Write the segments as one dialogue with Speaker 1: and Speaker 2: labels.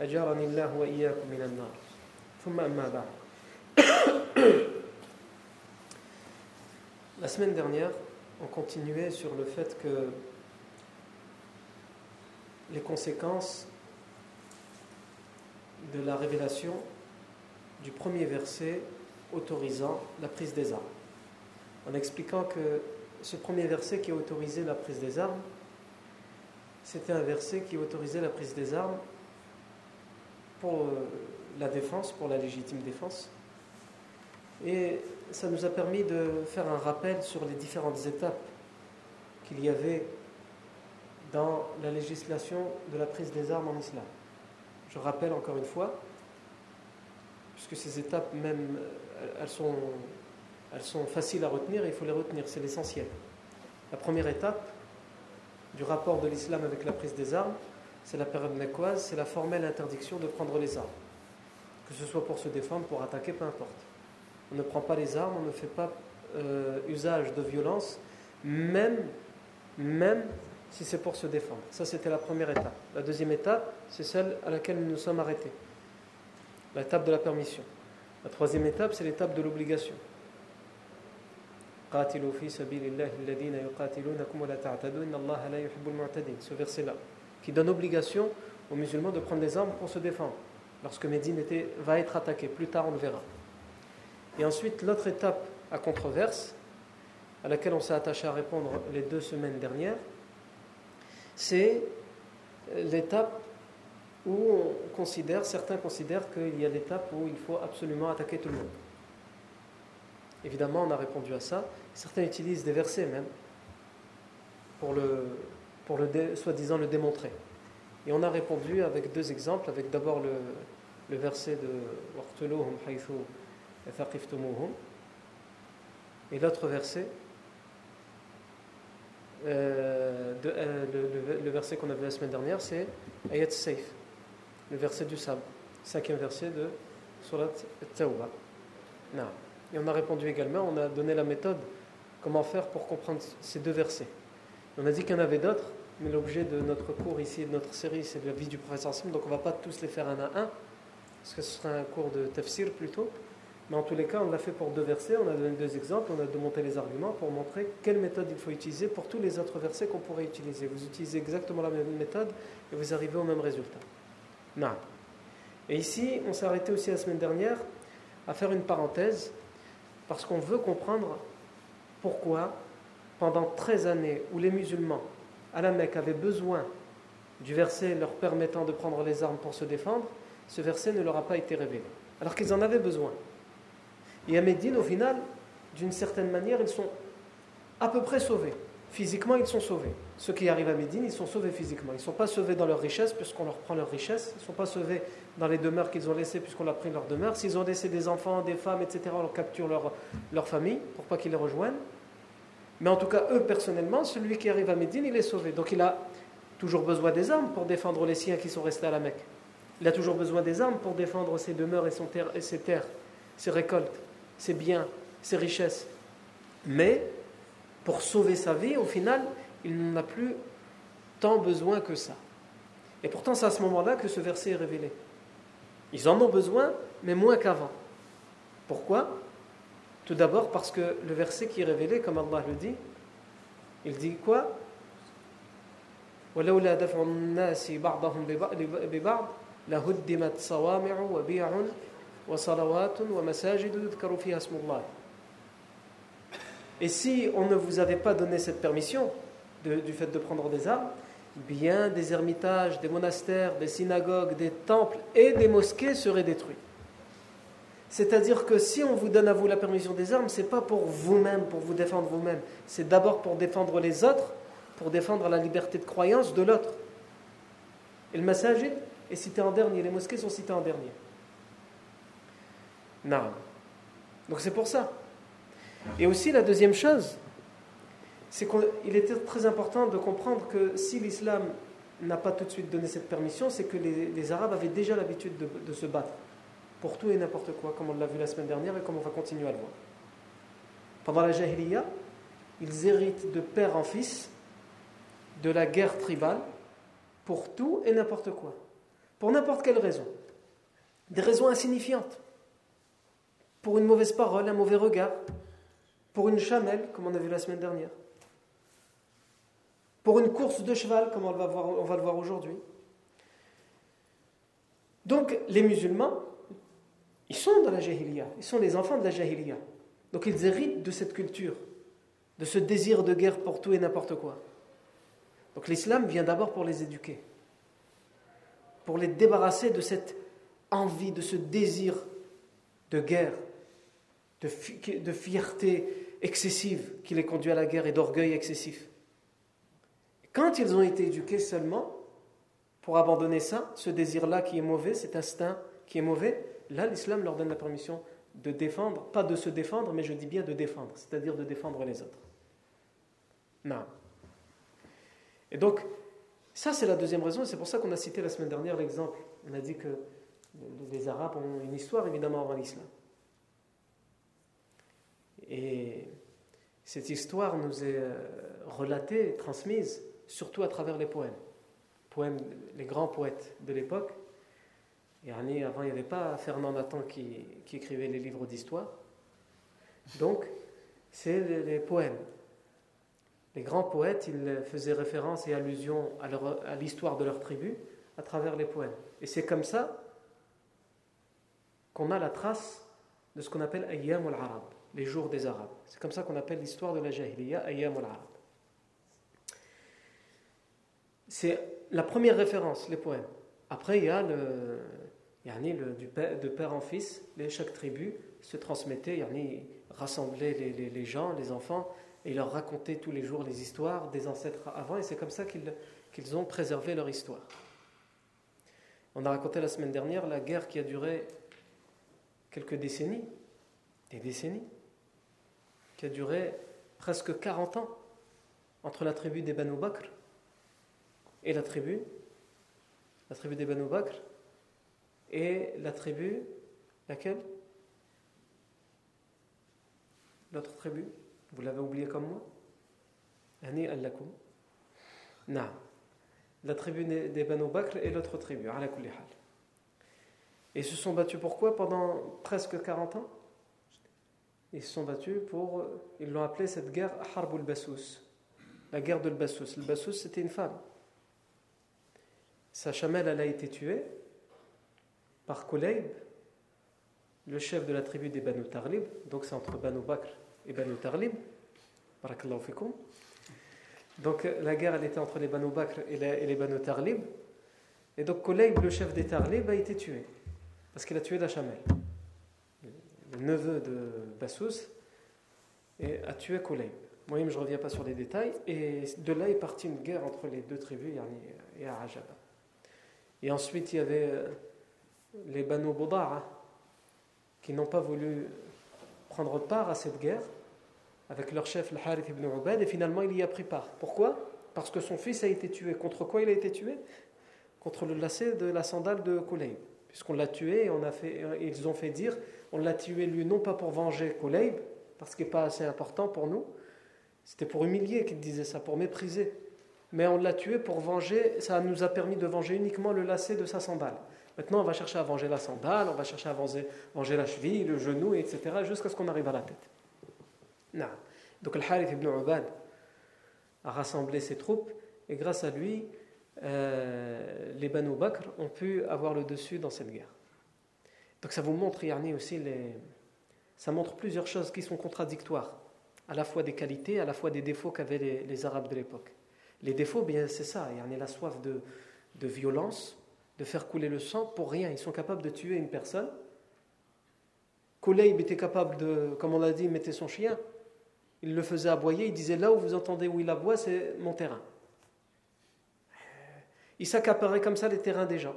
Speaker 1: أجارني الله وإياكم من النار ثم أما بعد La semaine dernière, on continuait sur le fait que les conséquences de la révélation du premier verset autorisant la prise des armes. En expliquant que ce premier verset qui autorisait la prise des armes, c'était un verset qui autorisait la prise des armes pour la défense, pour la légitime défense. Et ça nous a permis de faire un rappel sur les différentes étapes qu'il y avait dans la législation de la prise des armes en islam. Je rappelle encore une fois, puisque ces étapes même, elles sont, elles sont faciles à retenir, il faut les retenir, c'est l'essentiel. La première étape du rapport de l'islam avec la prise des armes, c'est la période mécoise, c'est la formelle interdiction de prendre les armes. Que ce soit pour se défendre, pour attaquer, peu importe. On ne prend pas les armes, on ne fait pas euh, usage de violence, même, même si c'est pour se défendre. Ça, c'était la première étape. La deuxième étape, c'est celle à laquelle nous nous sommes arrêtés. L'étape de la permission. La troisième étape, c'est l'étape de l'obligation. Ce verset-là, qui donne obligation aux musulmans de prendre des armes pour se défendre lorsque Médine va être attaqué. Plus tard, on le verra. Et ensuite, l'autre étape à controverse, à laquelle on s'est attaché à répondre les deux semaines dernières, c'est l'étape où on considère, certains considèrent qu'il y a l'étape où il faut absolument attaquer tout le monde. Évidemment, on a répondu à ça. Certains utilisent des versets même pour le, pour le soi-disant le démontrer. Et on a répondu avec deux exemples, avec d'abord le, le verset de et l'autre verset, euh, de, euh, le, le, verset qu'on a vu la semaine dernière, c'est Ayat Saif, le verset du sabre, cinquième verset de Surat Tawbah. Et on a répondu également, on a donné la méthode, comment faire pour comprendre ces deux versets. On a dit qu'il y en avait d'autres, mais l'objet de notre cours ici, de notre série, c'est la vie du professeur Sam, donc on ne va pas tous les faire un à un, parce que ce sera un cours de tafsir plutôt. Mais en tous les cas, on l'a fait pour deux versets, on a donné deux exemples, on a démonté les arguments pour montrer quelle méthode il faut utiliser pour tous les autres versets qu'on pourrait utiliser. Vous utilisez exactement la même méthode et vous arrivez au même résultat. Non. Et ici, on s'est arrêté aussi la semaine dernière à faire une parenthèse parce qu'on veut comprendre pourquoi, pendant 13 années où les musulmans à la Mecque avaient besoin du verset leur permettant de prendre les armes pour se défendre, ce verset ne leur a pas été révélé, alors qu'ils en avaient besoin. Et à Médine, au final, d'une certaine manière, ils sont à peu près sauvés. Physiquement, ils sont sauvés. Ceux qui arrivent à Médine, ils sont sauvés physiquement. Ils ne sont pas sauvés dans leur richesse, puisqu'on leur prend leur richesse. Ils ne sont pas sauvés dans les demeures qu'ils ont laissées, puisqu'on leur a pris leur demeure. S'ils ont laissé des enfants, des femmes, etc., on leur capture leur, leur famille, pour pas qu'ils les rejoignent. Mais en tout cas, eux, personnellement, celui qui arrive à Médine, il est sauvé. Donc il a toujours besoin des armes pour défendre les siens qui sont restés à la Mecque. Il a toujours besoin des armes pour défendre ses demeures et, et ses terres, ses récoltes, ses biens, ses richesses. Mais pour sauver sa vie, au final, il n'en a plus tant besoin que ça. Et pourtant, c'est à ce moment-là que ce verset est révélé. Ils en ont besoin, mais moins qu'avant. Pourquoi? Tout d'abord parce que le verset qui est révélé, comme Allah le dit, il dit quoi? et si on ne vous avait pas donné cette permission du fait de prendre des armes, bien des ermitages, des monastères, des synagogues, des temples et des mosquées seraient détruits. C'est-à-dire que si on vous donne à vous la permission des armes, ce n'est pas pour vous-même, pour vous défendre vous-même, c'est d'abord pour défendre les autres, pour défendre la liberté de croyance de l'autre. Et le masajid est cité en dernier, les mosquées sont citées en dernier. Non. Donc c'est pour ça. Et aussi la deuxième chose, c'est qu'il était très important de comprendre que si l'islam n'a pas tout de suite donné cette permission, c'est que les, Arabes avaient déjà l'habitude de, se battre pour tout et n'importe quoi, comme on l'a vu la semaine dernière et comme on va continuer à le voir. Pendant la Jahiliya, ils héritent de père en fils de la guerre tribale pour tout et n'importe quoi, pour n'importe quelle raison. Des raisons insignifiantes, pour une mauvaise parole, un mauvais regard, pour une chamelle, comme on a vu la semaine dernière, pour une course de cheval, comme on va, voir, on va le voir aujourd'hui. Donc, les musulmans, ils sont dans la jahiliya, ils sont les enfants de la jahiliya. Donc, ils héritent de cette culture, de ce désir de guerre pour tout et n'importe quoi. Donc, l'islam vient d'abord pour les éduquer, pour les débarrasser de cette envie, de ce désir de guerre, de, de fierté excessive qui les conduit à la guerre et d'orgueil excessif. Quand ils ont été éduqués seulement pour abandonner ça, ce désir-là qui est mauvais, cet instinct qui est mauvais, là l'islam leur donne la permission de défendre, pas de se défendre, mais je dis bien de défendre, c'est-à-dire de défendre les autres. Non. Et donc, ça c'est la deuxième raison, et c'est pour ça qu'on a cité la semaine dernière l'exemple. On a dit que les Arabes ont une histoire évidemment avant l'islam. Et cette histoire nous est euh, relatée, transmise, surtout à travers les poèmes. poèmes les grands poètes de l'époque. Avant, il n'y avait pas Fernand Nathan qui, écrivait les livres d'histoire. Donc, c'est les, poèmes. Les grands poètes, ils faisaient référence et allusion à l'histoire de leur tribu à travers les poèmes. Et c'est comme ça qu'on a la trace de ce qu'on appelle Ayyam al-Arab les jours des Arabes. C'est comme ça qu'on appelle l'histoire de la Jahiliya, Ayyam al-Arab. C'est la première référence, les poèmes. Après, il y a le, père, de père en fils, chaque tribu se transmettait, yani, rassemblait les, gens, les enfants, et leur racontait tous les jours les histoires des ancêtres avant, et c'est comme ça qu'ils qu'ils ont préservé leur histoire. On a raconté la semaine dernière la guerre qui a duré quelques décennies, des décennies, qui a duré presque 40 ans entre la tribu des Banu Bakr et la tribu, la tribu des Banu Bakr et la tribu, laquelle? L'autre tribu? Vous l'avez oublié comme moi? Ani al-Lakum. La tribu des Banu Bakr et l'autre tribu, ala. Et ils se sont battus pourquoi pendant presque 40 ans? Ils se sont battus pour. Ils l'ont appelé cette guerre Harbul Bassous, la guerre de Bassous. Le c'était une femme. Sa chamelle, elle a été tuée par Kulayb, le chef de la tribu des Banu Tarlib. Donc c'est entre Banu Bakr et Banu Tarlib. Barakallahu fikum. Donc la guerre, elle était entre les Banu Bakr et les, Banu Tarlib. Et donc Kulayb, le chef des Tarlib, a été tué. Parce qu'il a tué la chamelle le neveu de Bassous, et a tué Koulay. Moi, je ne reviens pas sur les détails. Et de là est partie une guerre entre les deux tribus et Arajaba. Et ensuite, il y avait les Banu Bouda'a qui n'ont pas voulu prendre part à cette guerre avec leur chef, le Harith ibn Ubad, et finalement, il y a pris part. Pourquoi? Parce que son fils a été tué. Contre quoi il a été tué? Contre le lacet de la sandale de Koulay. Puisqu'on l'a tué, et on a fait, ils ont fait dire on l'a tué lui non pas pour venger Koleib, parce qu'il n'est pas assez important pour nous, C'était pour humilier qu'il disait ça, pour mépriser. Mais on l'a tué pour venger, ça nous a permis de venger uniquement le lacet de sa sandale. Maintenant, on va chercher à venger la sandale, on va chercher à venger, la cheville, le genou, etc., jusqu'à ce qu'on arrive à la tête. Non. Donc, Al-Harith ibn Ubad a rassemblé ses troupes, et grâce à lui, euh, les Banu Bakr ont pu avoir le dessus dans cette guerre. Donc, ça vous montre, Yarni, aussi, ça montre plusieurs choses qui sont contradictoires, à la fois des qualités, à la fois des défauts qu'avaient les, Arabes de l'époque. Les défauts, bien, c'est ça, il y a la soif de violence, de faire couler le sang pour rien. Ils sont capables de tuer une personne. Koleib était capable de, comme on l'a dit, mettre son chien. Il le faisait aboyer. Il disait là où vous entendez où il aboie, c'est mon terrain. Il s'accaparait comme ça les terrains des gens.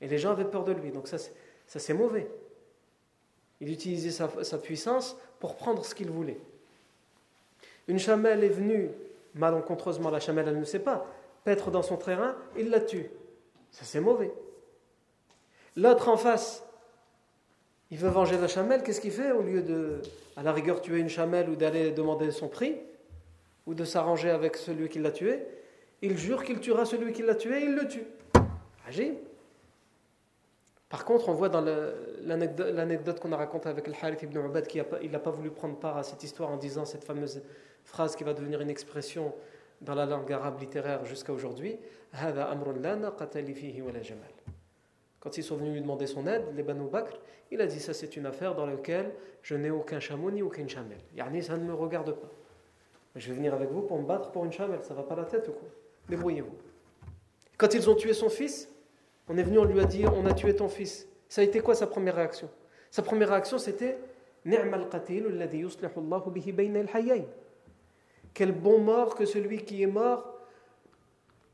Speaker 1: Et les gens avaient peur de lui. Donc ça, c'est mauvais. Il utilisait sa, sa puissance pour prendre ce qu'il voulait. Une chamelle est venue, malencontreusement, la chamelle, elle ne sait pas, paître dans son terrain, il la tue. Ça, c'est mauvais. L'autre en face, il veut venger la chamelle, qu'est-ce qu'il fait Au lieu de, à la rigueur, tuer une chamelle ou d'aller demander son prix, ou de s'arranger avec celui qui l'a tué, il jure qu'il tuera celui qui l'a tué et il le tue. Agib. Par contre, on voit dans l'anecdote qu'on a racontée avec le Harith ibn Ubad qu'il n'a pas voulu prendre part à cette histoire en disant cette fameuse phrase qui va devenir une expression dans la langue arabe littéraire jusqu'à aujourd'hui. Quand ils sont venus lui demander son aide, les Banu Bakr, il a dit ça c'est une affaire dans laquelle je n'ai aucun chameau ni aucune chamelle. Yani ça ne me regarde pas. Je vais venir avec vous pour me battre pour une chamelle, ça va pas la tête ou quoi? Débrouillez-vous. Quand ils ont tué son fils, on est venu, on lui a dit on a tué ton fils. Ça a été quoi sa première réaction? Sa première réaction c'était Quel bon mort que celui qui est mort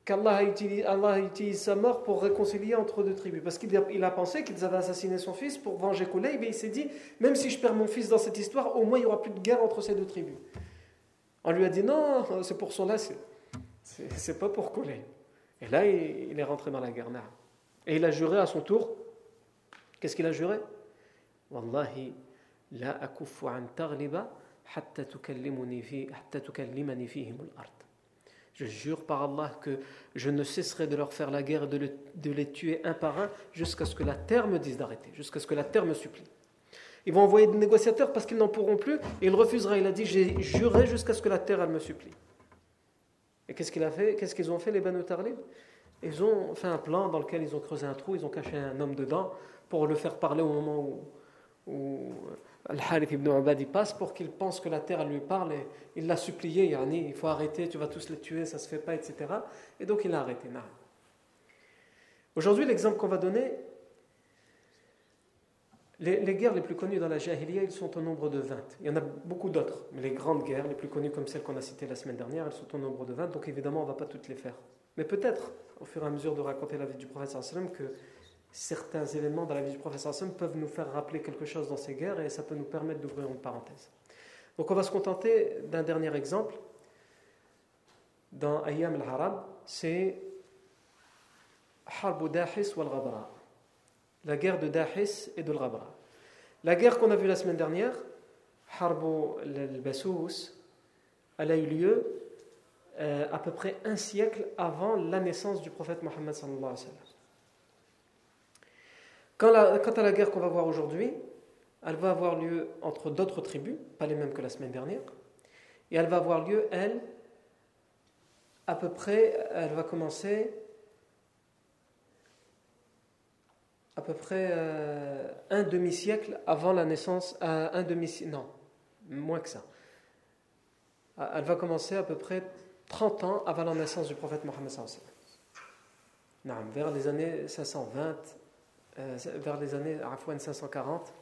Speaker 1: qu'Allah utilise, Allah utilise sa mort pour réconcilier entre deux tribus. Parce qu'il a, pensé qu'ils avaient assassiné son fils pour venger Koulay, mais il s'est dit, même si je perds mon fils dans cette histoire, au moins il n'y aura plus de guerre entre ces deux tribus. On lui a dit, non, c'est pour son là, c'est pas pour Koulay. Et là, il, est rentré dans la guerre. Et il a juré à son tour, qu'est-ce qu'il a juré? Wallahi, la akufu an Je jure par Allah que je ne cesserai de leur faire la guerre et de, les tuer un par un jusqu'à ce que la terre me dise d'arrêter, jusqu'à ce que la terre me supplie. Ils vont envoyer des négociateurs parce qu'ils n'en pourront plus et il refusera. Il a dit J'ai juré jusqu'à ce que la terre me supplie. Et qu'est-ce fait? Qu'est-ce qu'ils ont fait les Banu Tarlib? Ils ont fait un plan dans lequel ils ont creusé un trou, ils ont caché un homme dedans pour le faire parler au moment où Al-Harith ibn Ubad passe pour qu'il pense que la terre lui parle et il l'a supplié, yani, il faut arrêter, tu vas tous les tuer, ça se fait pas, etc. Et donc il a arrêté. Aujourd'hui, l'exemple qu'on va donner, les, guerres les plus connues dans la Jahiliya, ils sont au nombre de 20. Il y en a beaucoup d'autres, mais les grandes guerres, les plus connues comme celles qu'on a citées la semaine dernière, elles sont au nombre de 20, donc évidemment on ne va pas toutes les faire. Mais peut-être, au fur et à mesure de raconter la vie du prophète que certains événements dans la vie du professeur Hassan peuvent nous faire rappeler quelque chose dans ces guerres et ça peut nous permettre d'ouvrir une parenthèse. Donc on va se contenter d'un dernier exemple dans Ayyam al-Harab, c'est Harbu Dahis wal Ghabra, la guerre de Dahis et de Ghabra. La guerre qu'on a vue la semaine dernière, Harbu al-Basous, elle a eu lieu euh, à peu près un siècle avant la naissance du prophète Mohammed sallallahu alayhi wa sallam. Quant à la guerre qu'on va voir aujourd'hui, elle va avoir lieu entre d'autres tribus, pas les mêmes que la semaine dernière, et elle va avoir lieu, elle, à peu près, elle va commencer à peu près euh, un demi-siècle avant la naissance, euh, un demi non, moins que ça. Elle va commencer à peu près 30 ans avant la naissance du prophète Mohammed vers les années 520 euh, vers les années 540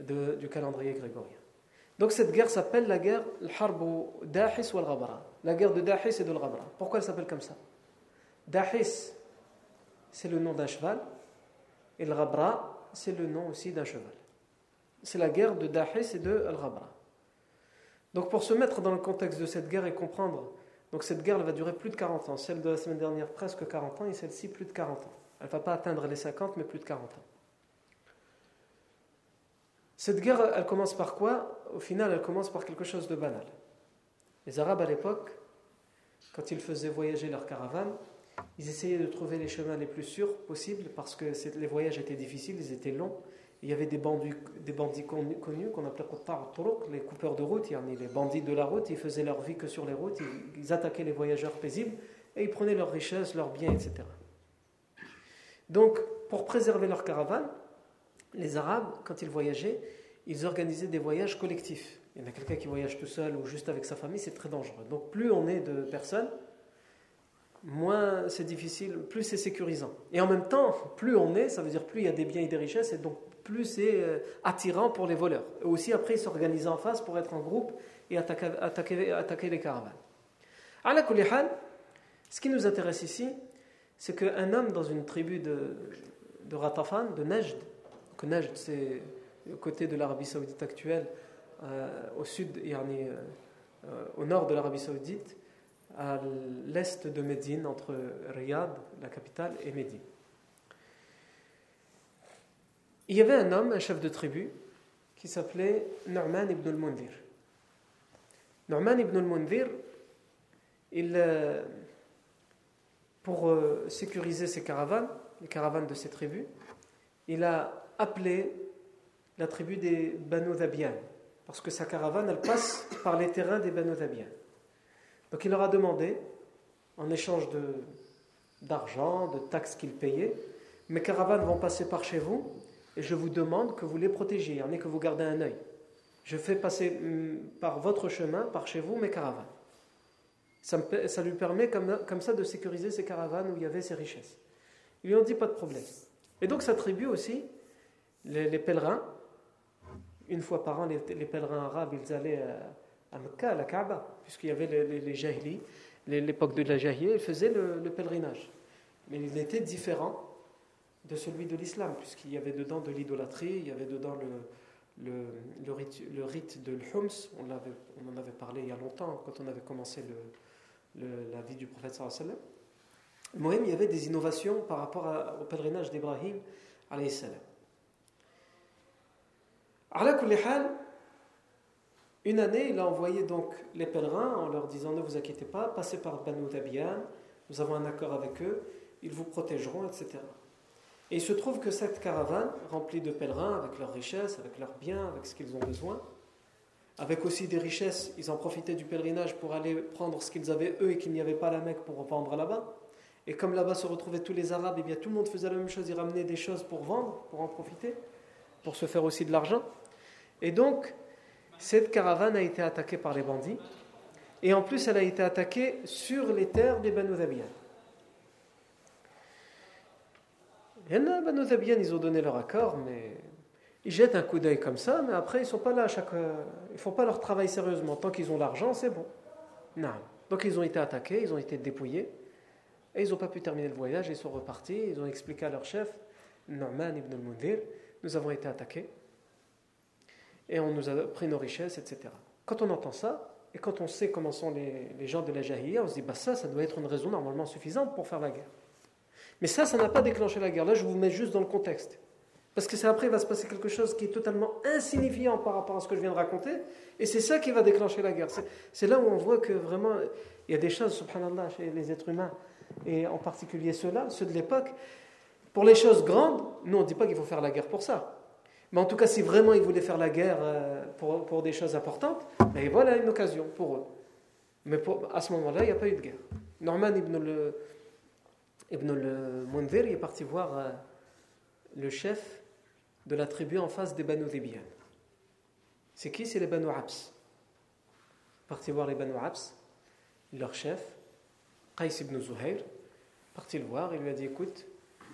Speaker 1: de, du calendrier grégorien. Donc cette guerre s'appelle la guerre la guerre de Dahis et de Ghabra. Pourquoi elle s'appelle comme ça? Dahis, c'est le nom d'un cheval, et le Ghabra, c'est le nom aussi d'un cheval. C'est la guerre de Dahis et de Al-Ghabra. Donc pour se mettre dans le contexte de cette guerre et comprendre, donc cette guerre va durer plus de 40 ans, celle de la semaine dernière presque 40 ans et celle-ci plus de 40 ans. Elle ne va pas atteindre les 50, mais plus de 40 ans. Cette guerre, elle commence par quoi? Au final, elle commence par quelque chose de banal. Les Arabes à l'époque, quand ils faisaient voyager leurs caravanes, ils essayaient de trouver les chemins les plus sûrs possibles parce que les voyages étaient difficiles, ils étaient longs. Il y avait des bandits, connus qu'on appelait les coupeurs de route, les bandits de la route, ils faisaient leur vie que sur les routes, ils attaquaient les voyageurs paisibles et ils prenaient leurs richesses, leurs biens, etc. Donc, pour préserver leur caravane, les Arabes, quand ils voyageaient, ils organisaient des voyages collectifs. Il y en a quelqu'un qui voyage tout seul ou juste avec sa famille, c'est très dangereux. Donc, plus on est de personnes, moins c'est difficile, plus c'est sécurisant. Et en même temps, plus on est, ça veut dire plus il y a des biens et des richesses, et donc plus c'est euh, attirant pour les voleurs. Et aussi, après, ils s'organisent en face pour être en groupe et attaquer, les caravanes. À la ce qui nous intéresse ici, c'est qu'un homme dans une tribu de, de Ratafan, de Najd, que Najd c'est le côté de l'Arabie Saoudite actuelle, euh, au sud, yani, euh, au nord de l'Arabie Saoudite, à l'est de Médine, entre Riyad, la capitale, et Médine. Il y avait un homme, un chef de tribu, qui s'appelait Nu'man ibn al-Mundhir. Nu'man ibn al-Mundhir, il, euh, pour sécuriser ses caravanes, les caravanes de ses tribus, il a appelé la tribu des Banu parce que sa caravane, elle passe par les terrains des Banu Dhabian. Donc il leur a demandé, en échange de, d'argent, de taxes qu'ils payaient, mes caravanes vont passer par chez vous, et je vous demande que vous les protégiez, en est que vous gardez un œil. Je fais passer hum, par votre chemin, par chez vous, mes caravanes. Ça, lui permet comme, ça de sécuriser ces caravanes où il y avait ces richesses. Ils lui ont dit pas de problème. Et donc ça tribu aussi, les, pèlerins, une fois par an, les, pèlerins arabes, ils allaient à, Mecca, à la Kaaba, puisqu'il y avait les, les, Jahili, l'époque de la Jahiliya, ils faisaient le, pèlerinage. Mais il était différent de celui de l'islam, puisqu'il y avait dedans de l'idolâtrie, il y avait dedans le, le, rite, le de l'Hums, on, en avait parlé il y a longtemps, quand on avait commencé la vie du prophète sallallahu alayhi il y avait des innovations par rapport au pèlerinage d'Ibrahim alayhi salam. Une année, il a envoyé donc les pèlerins en leur disant Ne vous inquiétez pas, passez par Banu Tabian, nous avons un accord avec eux, ils vous protégeront, etc. Et il se trouve que cette caravane, remplie de pèlerins, avec leurs richesses, avec leurs biens, avec ce qu'ils ont besoin, avec aussi des richesses, ils en profitaient du pèlerinage pour aller prendre ce qu'ils avaient eux et qu'il n'y avait pas la Mecque pour revendre là-bas. Et comme là-bas se retrouvaient tous les Arabes, et eh bien tout le monde faisait la même chose, ils ramenaient des choses pour vendre, pour en profiter, pour se faire aussi de l'argent. Et donc, cette caravane a été attaquée par les bandits, et en plus elle a été attaquée sur les terres des Banu Dhabian. Et là, Banu Dhabian, ils ont donné leur accord, mais ils jettent un coup d'œil comme ça, mais après ils sont pas là à chaque, ils font pas leur travail sérieusement. Tant qu'ils ont l'argent, c'est bon. Non. Donc ils ont été attaqués, ils ont été dépouillés. Et ils n'ont pas pu terminer le voyage, ils sont repartis, ils ont expliqué à leur chef, Norman ibn al-Mundhir, nous avons été attaqués et on nous a pris nos richesses, etc. Quand on entend ça, et quand on sait comment sont les, gens de la Jahiliya, on se dit, bah ça, ça doit être une raison normalement suffisante pour faire la guerre. Mais ça, ça n'a pas déclenché la guerre. Là, je vous mets juste dans le contexte. Parce que c'est après, il va se passer quelque chose qui est totalement insignifiant par rapport à ce que je viens de raconter, et c'est ça qui va déclencher la guerre. C'est là où on voit que vraiment, il y a des choses, subhanallah, chez les êtres humains, et en particulier ceux-là, ceux de l'époque, pour les choses grandes, nous on ne dit pas qu'il faut faire la guerre pour ça. Mais en tout cas, si vraiment ils voulaient faire la guerre euh, pour, des choses importantes, ben voilà une occasion pour eux. Mais à ce moment-là, il n'y a pas eu de guerre. Norman ibn le, ibn le Mundhir est parti voir euh, le chef de la tribu en face des Banu Dhibiyan. C'est qui C'est les Banu Abs. Parti voir les Banu Abs, leur chef, Qais ibn Zuhair, parti le voir, il lui a dit Écoute,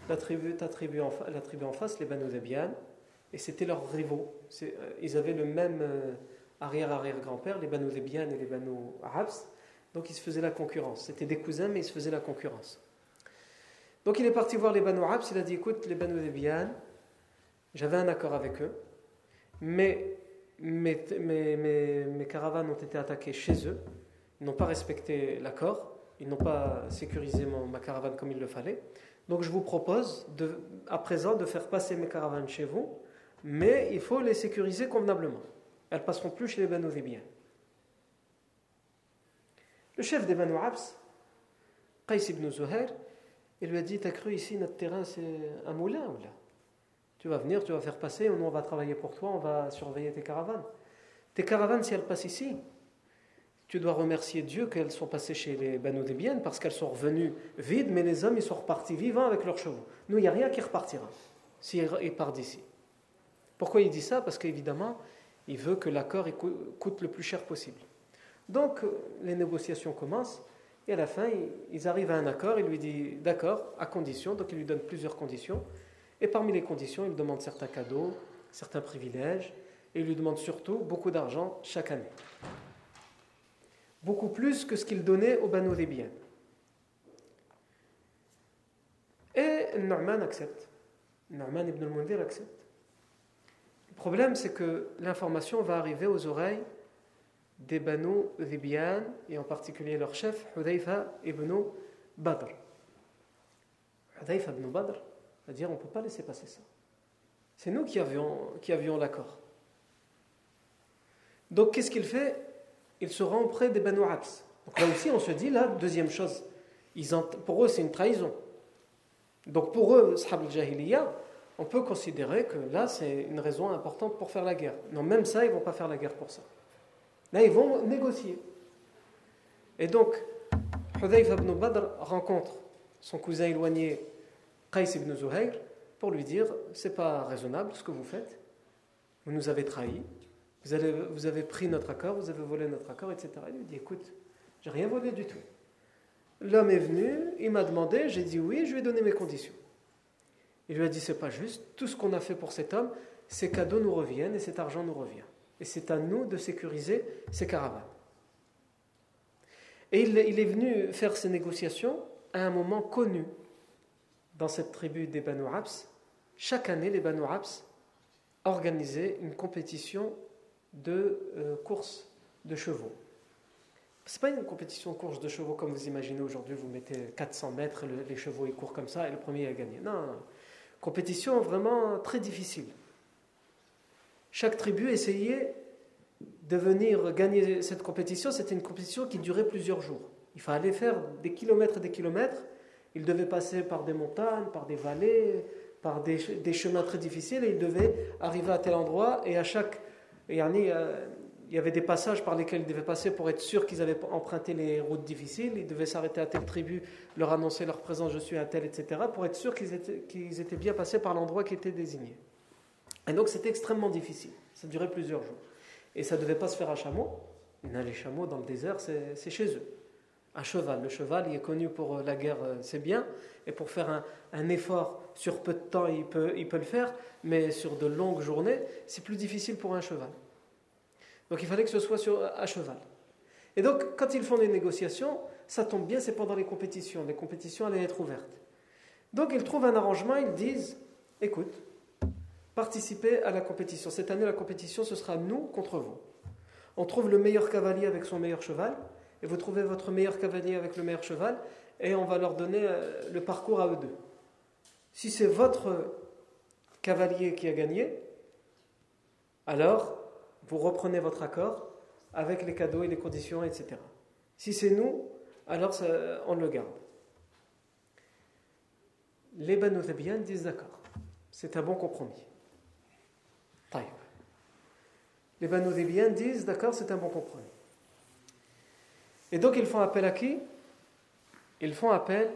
Speaker 1: la tribu, en, la tribu en face, les Banu Zabian, et c'était leurs rivaux. Euh, ils avaient le même euh, arrière-arrière-grand-père, les Banu Zabian et les Banu Habs, donc ils se faisaient la concurrence. C'était des cousins, mais ils se faisaient la concurrence. Donc il est parti voir les Banu Habs, il a dit Écoute, les Banu j'avais un accord avec eux, mais mes, caravanes ont été attaquées chez eux, ils n'ont pas respecté l'accord ils n'ont pas sécurisé ma caravane comme il le fallait. Donc je vous propose à présent de faire passer mes caravanes chez vous, mais il faut les sécuriser convenablement. Elles passeront plus chez les Banu chef des Banu Abs, Qais ibn Zuhair, il lui a dit T'as cru ici, notre terrain, c'est un moulin ou là? Tu vas venir, tu vas faire passer, nous on va travailler pour toi, on va surveiller tes caravanes. Tes caravanes, si elles passent ici, tu dois remercier Dieu qu'elles sont passées chez les Banu Debian parce qu'elles sont revenues vides, mais les hommes, ils sont repartis vivants avec leurs chevaux. Nous, il n'y a rien qui repartira s'ils partent d'ici. Pourquoi il dit ça? Parce qu'évidemment, il veut que l'accord coûte le plus cher possible. Donc, les négociations commencent, et à la fin, ils arrivent à un accord, il lui dit d'accord, à condition, donc il lui donne plusieurs conditions, et parmi les conditions, il demande certains cadeaux, certains privilèges, et il lui demande surtout beaucoup d'argent chaque année. Beaucoup plus que ce qu'il donnait au Banu biens. Et Norman accepte. Norman ibn al-Mundir accepte. Le problème, c'est que l'information va arriver aux oreilles des Banu Dhibian, et en particulier leur chef, Hudayfa ibn Badr. Hudayfa ibn Badr va dire on ne peut pas laisser passer ça. C'est nous qui avions, qui avions l'accord. Donc qu'est-ce qu'il fait? Il se rend auprès des Banu. Donc là aussi, on se dit, là, deuxième chose, pour eux, c'est une trahison. Donc pour eux, Sahab al-Jahiliya, on peut considérer que là, c'est une raison importante pour faire la guerre. Non, même ça, ils ne vont pas faire la guerre pour ça. Là, ils vont négocier. Et donc, Hudayf ibn Badr rencontre son cousin éloigné, Qais ibn Zuhayr, pour lui dire c'est pas raisonnable ce que vous faites, vous nous avez trahis, vous avez, vous avez pris notre accord, vous avez volé notre accord, etc. Il lui dit écoute, j'ai rien volé du tout. L'homme est venu, il m'a demandé, j'ai dit oui, je lui ai donné mes conditions. Il lui a dit c'est pas juste, tout ce qu'on a fait pour cet homme, ces cadeaux nous reviennent et cet argent nous revient. Et c'est à nous de sécuriser ces caravanes. Et il, est venu faire ces négociations à un moment connu dans cette tribu des Banu Abs. Chaque année, les Banu Abs organisaient une compétition de euh, course de chevaux. Ce n'est pas une compétition de course de chevaux comme vous imaginez aujourd'hui, vous mettez 400 mètres, les chevaux ils courent comme ça et le premier a gagné. Non, non, compétition vraiment très difficile. Chaque tribu essayait de venir gagner cette compétition. C'était une compétition qui durait plusieurs jours. Il fallait faire des kilomètres et des kilomètres. Il devait passer par des montagnes, par des vallées, par des, chemins très difficiles et il devait arriver à tel endroit et à chaque il y avait des passages par lesquels ils devaient passer pour être sûr qu'ils avaient emprunté les routes difficiles. Ils devaient s'arrêter à telle tribu, leur annoncer leur présence, je suis à tel, etc., pour être sûr qu'ils étaient bien passés par l'endroit qui était désigné. Et donc c'était extrêmement difficile. Ça durait plusieurs jours. Et ça ne devait pas se faire à chameau. Les chameaux dans le désert, c'est chez eux. À cheval. Le cheval, il est connu pour euh, la guerre, euh, c'est bien. Et pour faire un, un, effort sur peu de temps, il peut, il peut le faire. Mais sur de longues journées, c'est plus difficile pour un cheval. Donc il fallait que ce soit sur, à cheval. Et donc, quand ils font des négociations, ça tombe bien, c'est pendant les compétitions. Les compétitions allaient être ouvertes. Donc ils trouvent un arrangement, ils disent écoute, participez à la compétition. Cette année, la compétition, ce sera nous contre vous. On trouve le meilleur cavalier avec son meilleur cheval, et vous trouvez votre meilleur cavalier avec le meilleur cheval, et on va leur donner euh, le parcours à eux deux. Si c'est votre cavalier qui a gagné, alors vous reprenez votre accord avec les cadeaux et les conditions, etc. Si c'est nous, alors on le garde. Les Banu disent d'accord. C'est un bon compromis. Taïb. Les Banu disent d'accord, c'est un bon compromis. Et donc ils font appel à qui? Ils font appel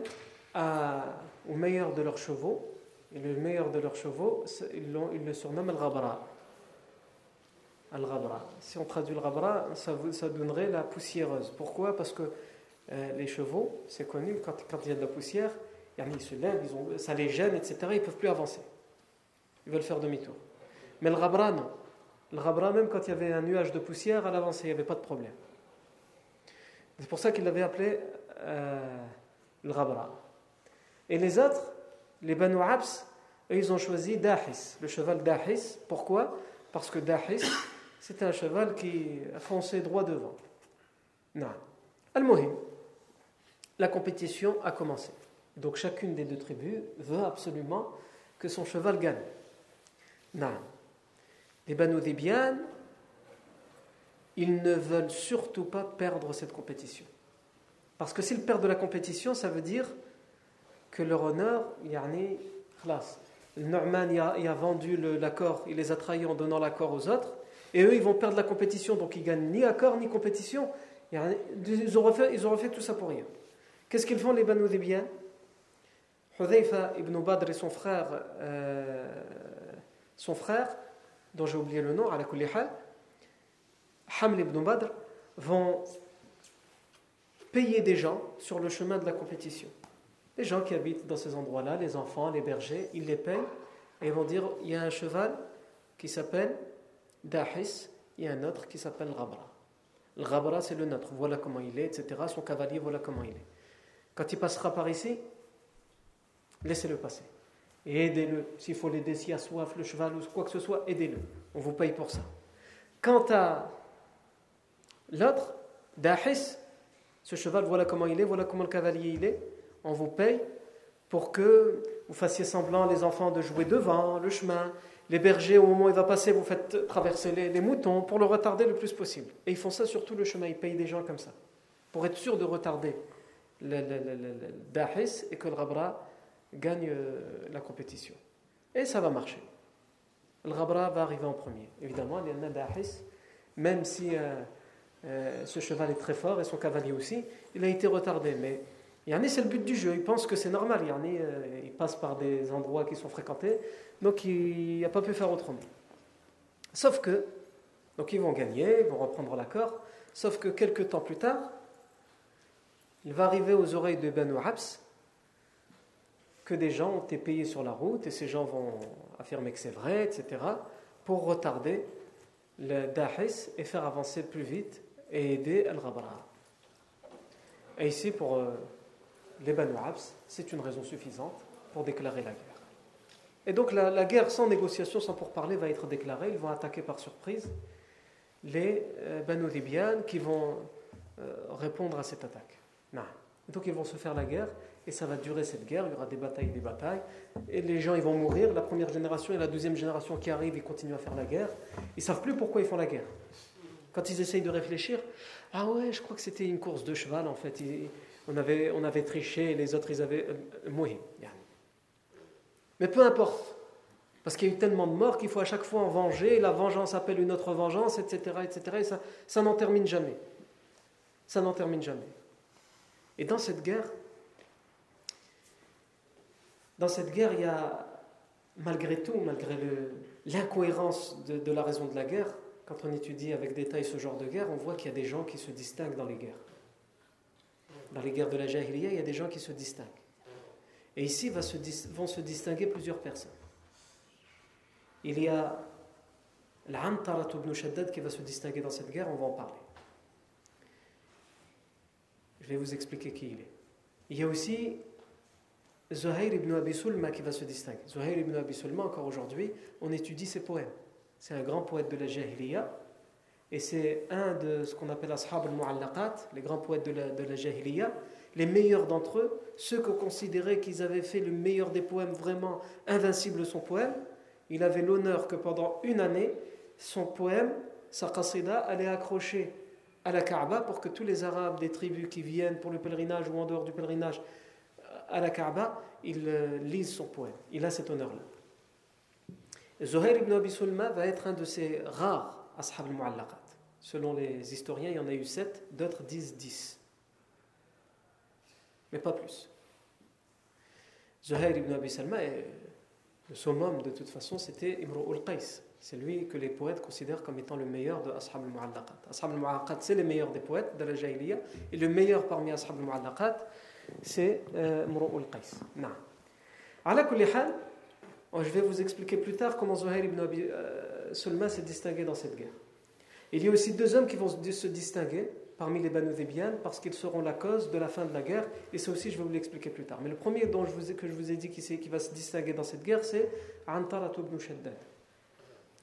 Speaker 1: au meilleur de leurs chevaux. Et le meilleur de leurs chevaux, ils, le surnomment Al-Ghabra. Al-Ghabra. Si on traduit le Ghabra, ça, donnerait la poussiéreuse. Pourquoi? Parce que euh, les chevaux, c'est connu, quand, il y a de la poussière, ils se lèvent, ça les gêne, etc. Ils ne peuvent plus avancer. Ils veulent faire demi-tour. Mais le Ghabra, non. Le Ghabra, même quand il y avait un nuage de poussière, à l'avancée, il n'y avait pas de problème. C'est pour ça qu'il l'avait appelé euh, le Ghabra. Et les autres, les Banu Abs, ils ont choisi Dahis, le cheval Dahis. Pourquoi? Parce que Dahis, c'est un cheval qui a foncé droit devant. Non. Al-Mohim, la compétition a commencé. Donc chacune des deux tribus veut absolument que son cheval gagne. Non. Les Banu Dibian, ils ne veulent surtout pas perdre cette compétition. Parce que s'ils perdent de la compétition, ça veut dire que leur honneur, yani, khlas. Norman y a, a vendu l'accord, il les a trahis en donnant l'accord aux autres, et eux ils vont perdre la compétition, donc ils gagnent ni accord ni compétition. Ils auraient fait, tout ça pour rien. Qu'est-ce qu'ils font les Banu Dhibiyan Hudhayfa ibn Badr et son frère, euh, son frère, dont j'ai oublié le nom, à la Haml ibn Badr, vont payer des gens sur le chemin de la compétition. Les gens qui habitent dans ces endroits-là, les enfants, les bergers, ils les payent et ils vont dire il y a un cheval qui s'appelle Dahis, a un autre qui s'appelle Rabra. Le Rabra, c'est le nôtre, voilà comment il est, etc. Son cavalier, voilà comment il est. Quand il passera par ici, laissez-le passer. Et aidez-le. S'il faut l'aider, s'il a soif, le cheval ou quoi que ce soit, aidez-le. On vous paye pour ça. Quant à l'autre, Dahis, ce cheval, voilà comment il est, voilà comment le cavalier il est, on vous paye pour que vous fassiez semblant, les enfants, de jouer devant le chemin. Les bergers, au moment où il va passer, vous faites traverser les, moutons pour le retarder le plus possible. Et ils font ça sur tout le chemin, ils payent des gens comme ça, pour être sûr de retarder le, Dahis et que le Rabra gagne euh, la compétition. Et ça va marcher. Le Rabra va arriver en premier. Évidemment, il y a Dahis, même si euh, euh, ce cheval est très fort et son cavalier aussi, il a été retardé. Mais c'est le but du jeu. Il pense que c'est normal. Euh, il passe par des endroits qui sont fréquentés. Donc il n'a pas pu faire autrement. Sauf que, donc ils vont gagner, ils vont reprendre l'accord. Sauf que quelques temps plus tard, il va arriver aux oreilles de Banu Habs que des gens ont été payés sur la route et ces gens vont affirmer que c'est vrai, etc., pour retarder le Dahis et faire avancer plus vite et aider Al-Ghabra. Et ici, pour euh, les Banu Abs, c'est une raison suffisante pour déclarer la guerre. Et donc la, guerre sans négociation, sans pourparler, va être déclarée. Ils vont attaquer par surprise les euh, Banu Libyan qui vont euh, répondre à cette attaque. Donc ils vont se faire la guerre et ça va durer cette guerre. Il y aura des batailles, des batailles. Et les gens, ils vont mourir. La première génération et la deuxième génération qui arrivent, ils continuent à faire la guerre. Ils savent plus pourquoi ils font la guerre. Quand ils essayent de réfléchir, ah ouais, je crois que c'était une course de cheval en fait. on, avait, on avait triché les autres, ils avaient euh, mouru. Mais peu importe. Parce qu'il y a eu tellement de morts qu'il faut à chaque fois en venger. La vengeance appelle une autre vengeance, etc. etc. Et ça, ça n'en termine jamais. Ça n'en termine jamais. Et dans cette guerre, dans cette guerre, il y a, malgré tout, malgré l'incohérence de la raison de la guerre, quand on étudie avec détail ce genre de guerre, on voit qu'il y a des gens qui se distinguent dans les guerres. Dans les guerres de la Jahiliya, il y a des gens qui se distinguent. Et ici vont se distinguer plusieurs personnes. Il y a l'Antarat ibn Shaddad qui va se distinguer dans cette guerre, on va en parler. Je vais vous expliquer qui il est. Il y a aussi Zuhair ibn Abi Sulma qui va se distinguer. Zuhair ibn Abi Sulma, encore aujourd'hui, on étudie ses poèmes. C'est un grand poète de la Jahiliya. Et c'est un de ce qu'on appelle Ashab al-Mu'allaqat, les grands poètes de la, de la. Les meilleurs d'entre eux, ceux qu'on considérait qu'ils avaient fait le meilleur des poèmes, vraiment invincible son poème, il avait l'honneur que pendant une année, son poème, sa qasida, allait accrocher à la Kaaba pour que tous les Arabes des tribus qui viennent pour le pèlerinage ou en dehors du pèlerinage à la Kaaba, ils euh, lisent son poème. Il a cet honneur-là. Zuhair ibn Abi Sulma va être un de ces rares ashab al-mu'allaqat. Selon les historiens, il y en a eu sept, d'autres disent dix. Mais pas plus. Zuhair ibn Abi Sulma, le summum de toute façon, c'était Imru al-Qais. C'est lui que les poètes considèrent comme étant le meilleur de Ashab al-Mu'allaqat. Ashab al-Mu'allaqat, c'est les meilleurs des poètes de la Jahiliya. Et le meilleur parmi Ashab al-Mu'allaqat, c'est euh, Imru al-Qais. Oh, je vais vous expliquer plus tard comment Zuhair ibn Abi euh, Sulma s'est distingué dans cette guerre. Il y a aussi deux hommes qui vont se distinguer parmi les Banu parce qu'ils seront la cause de la fin de la guerre. Et ça aussi, je vais vous l'expliquer plus tard. Mais le premier dont je vous ai, que je vous ai dit qui, va se distinguer dans cette guerre, c'est Antarat ibn Shaddad.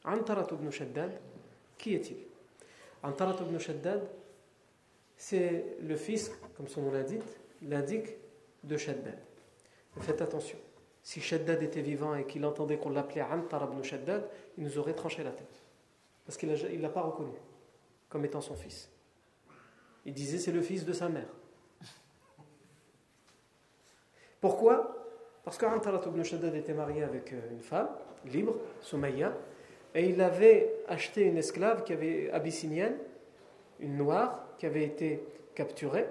Speaker 1: Antarat ibn Shaddad, qui est-il? Antarat ibn Shaddad, c'est le fils, comme son nom l'indique de Shaddad. Faites attention. Si Shaddad était vivant et qu'il entendait qu'on l'appelait Antar ibn Shaddad, il nous aurait tranché la tête. Parce qu'il ne l'a pas reconnu comme étant son fils. Il disait c'est le fils de sa mère. Pourquoi? Parce qu'Antarat ibn Shaddad était marié avec euh, une femme libre, Soumaïa, et il avait acheté une esclave qui avait abyssinienne, une noire, qui avait été capturée,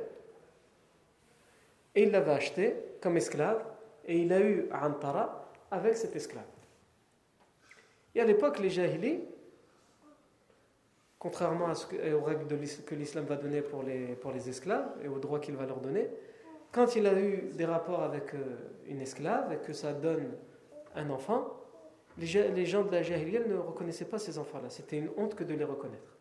Speaker 1: et il l'avait achetée comme esclave, et il a eu Antara avec cette esclave. Et à l'époque, les Jahili, contrairement aux règles que l'islam va donner pour les, esclaves et aux droits qu'il va leur donner, quand il a eu des rapports avec euh, une esclave et que ça donne un enfant, les, gens de la Jahiliya ne reconnaissaient pas ces enfants-là. C'était une honte que de les reconnaître.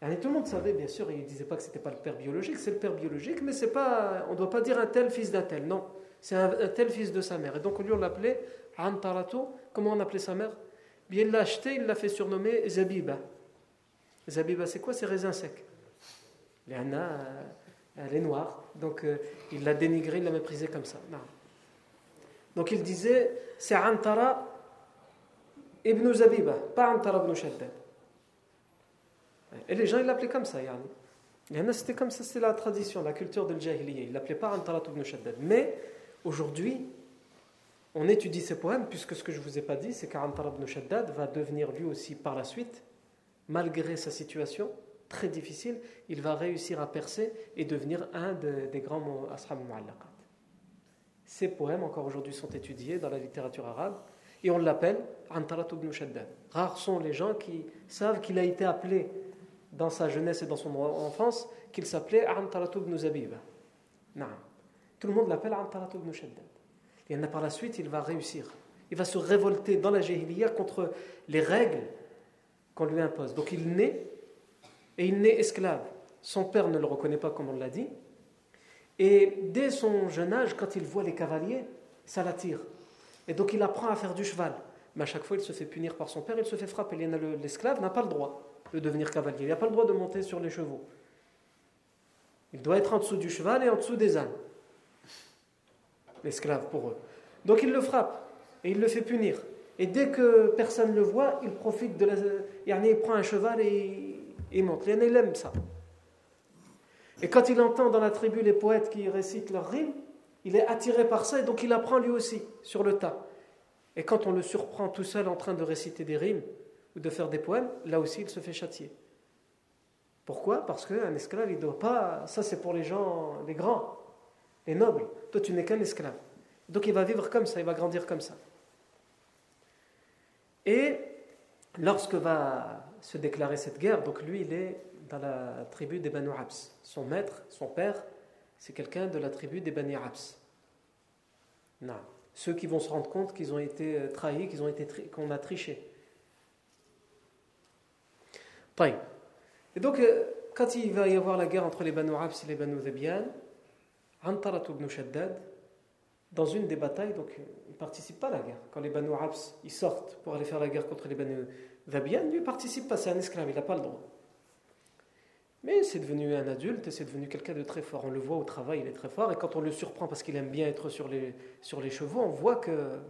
Speaker 1: Et tout le monde savait, bien sûr, il ne disait pas que ce n'était pas le père biologique, c'est le père biologique, mais pas, on ne doit pas dire un tel fils d'un tel, non. C'est un, tel fils de sa mère. Et donc, lui, on l'appelait Antarato. Comment on appelait sa mère? Bien, il l'a acheté, il l'a fait surnommer Zabiba. Zabiba, c'est quoi? C'est raisin sec. Elle est noire. Donc, euh, il l'a dénigré, il l'a méprisé comme ça. Donc, il disait c'est Antara ibn Zabiba, pas Antara ibn Shaddad. Et les gens, ils l'appelaient comme ça. Yani. C'était comme ça, c'est la tradition, la culture de l'Jahiliya. Ils l'appelaient pas Antara ibn Shaddad. Mais aujourd'hui, on étudie ces poèmes, puisque ce que je ne vous ai pas dit, c'est qu'Antara ibn Shaddad va devenir lui aussi par la suite, malgré sa situation très difficile, il va réussir à percer et devenir un des grands Ashab Mu'allaqat. Ces poèmes, encore aujourd'hui, sont étudiés dans la littérature arabe et on l'appelle Antarat ibn Shaddad. Rares sont les gens qui savent qu'il a été appelé dans sa jeunesse et dans son enfance qu'il s'appelait Antarat ibn Zabiba. Tout le monde l'appelle Antarat ibn Shaddad. Et par la suite, il va réussir. Il va se révolter dans la Jahiliya contre les règles qu'on lui impose. Donc il naît et il naît esclave. Son père ne le reconnaît pas comme on l'a dit. Et dès son jeune âge, quand il voit les cavaliers, ça l'attire. Et donc il apprend à faire du cheval. Mais à chaque fois, il se fait punir par son père, il se fait frapper. L'esclave n'a pas le droit de devenir cavalier. Il n'a pas le droit de monter sur les chevaux. Il doit être en dessous du cheval et en dessous des ânes. L'esclave pour eux. Donc il le frappe et il le fait punir. Et dès que personne ne le voit, il profite de la. Prend un cheval et il monte. Il aime ça. Et quand il entend dans la tribu les poètes qui récitent leurs rimes, il est attiré par ça et donc il apprend lui aussi sur le tas. Et quand on le surprend tout seul en train de réciter des rimes ou de faire des poèmes, là aussi il se fait châtier. Pourquoi? Parce qu'un esclave, il ne doit pas. Ça, c'est pour les gens, les grands, les nobles. Toi, tu n'es qu'un esclave. Donc il va vivre comme ça, il va grandir comme ça. Et lorsque va se déclarer cette guerre, donc lui, il est dans la tribu des Banu Abs. Son maître, son père, c'est quelqu'un de la tribu des Bani Abs. Non. Ceux qui vont se rendre compte qu'ils ont été euh, trahis, qu'ils ont été qu'on a triché. Et donc, euh, quand il va y avoir la guerre entre les Banu Abs et les Banu Zabian, Antarat ibn Shaddad, dans une des batailles, donc il ne participe pas à la guerre. Quand les Banu Abs ils sortent pour aller faire la guerre contre les Banu Zabian, lui ne participe pas, c'est un esclave, il n'a pas le droit. Mais c'est devenu un adulte et c'est devenu quelqu'un de très fort. On le voit au travail, il est très fort. Et quand on le surprend parce qu'il aime bien être sur les, sur les chevaux, on voit que.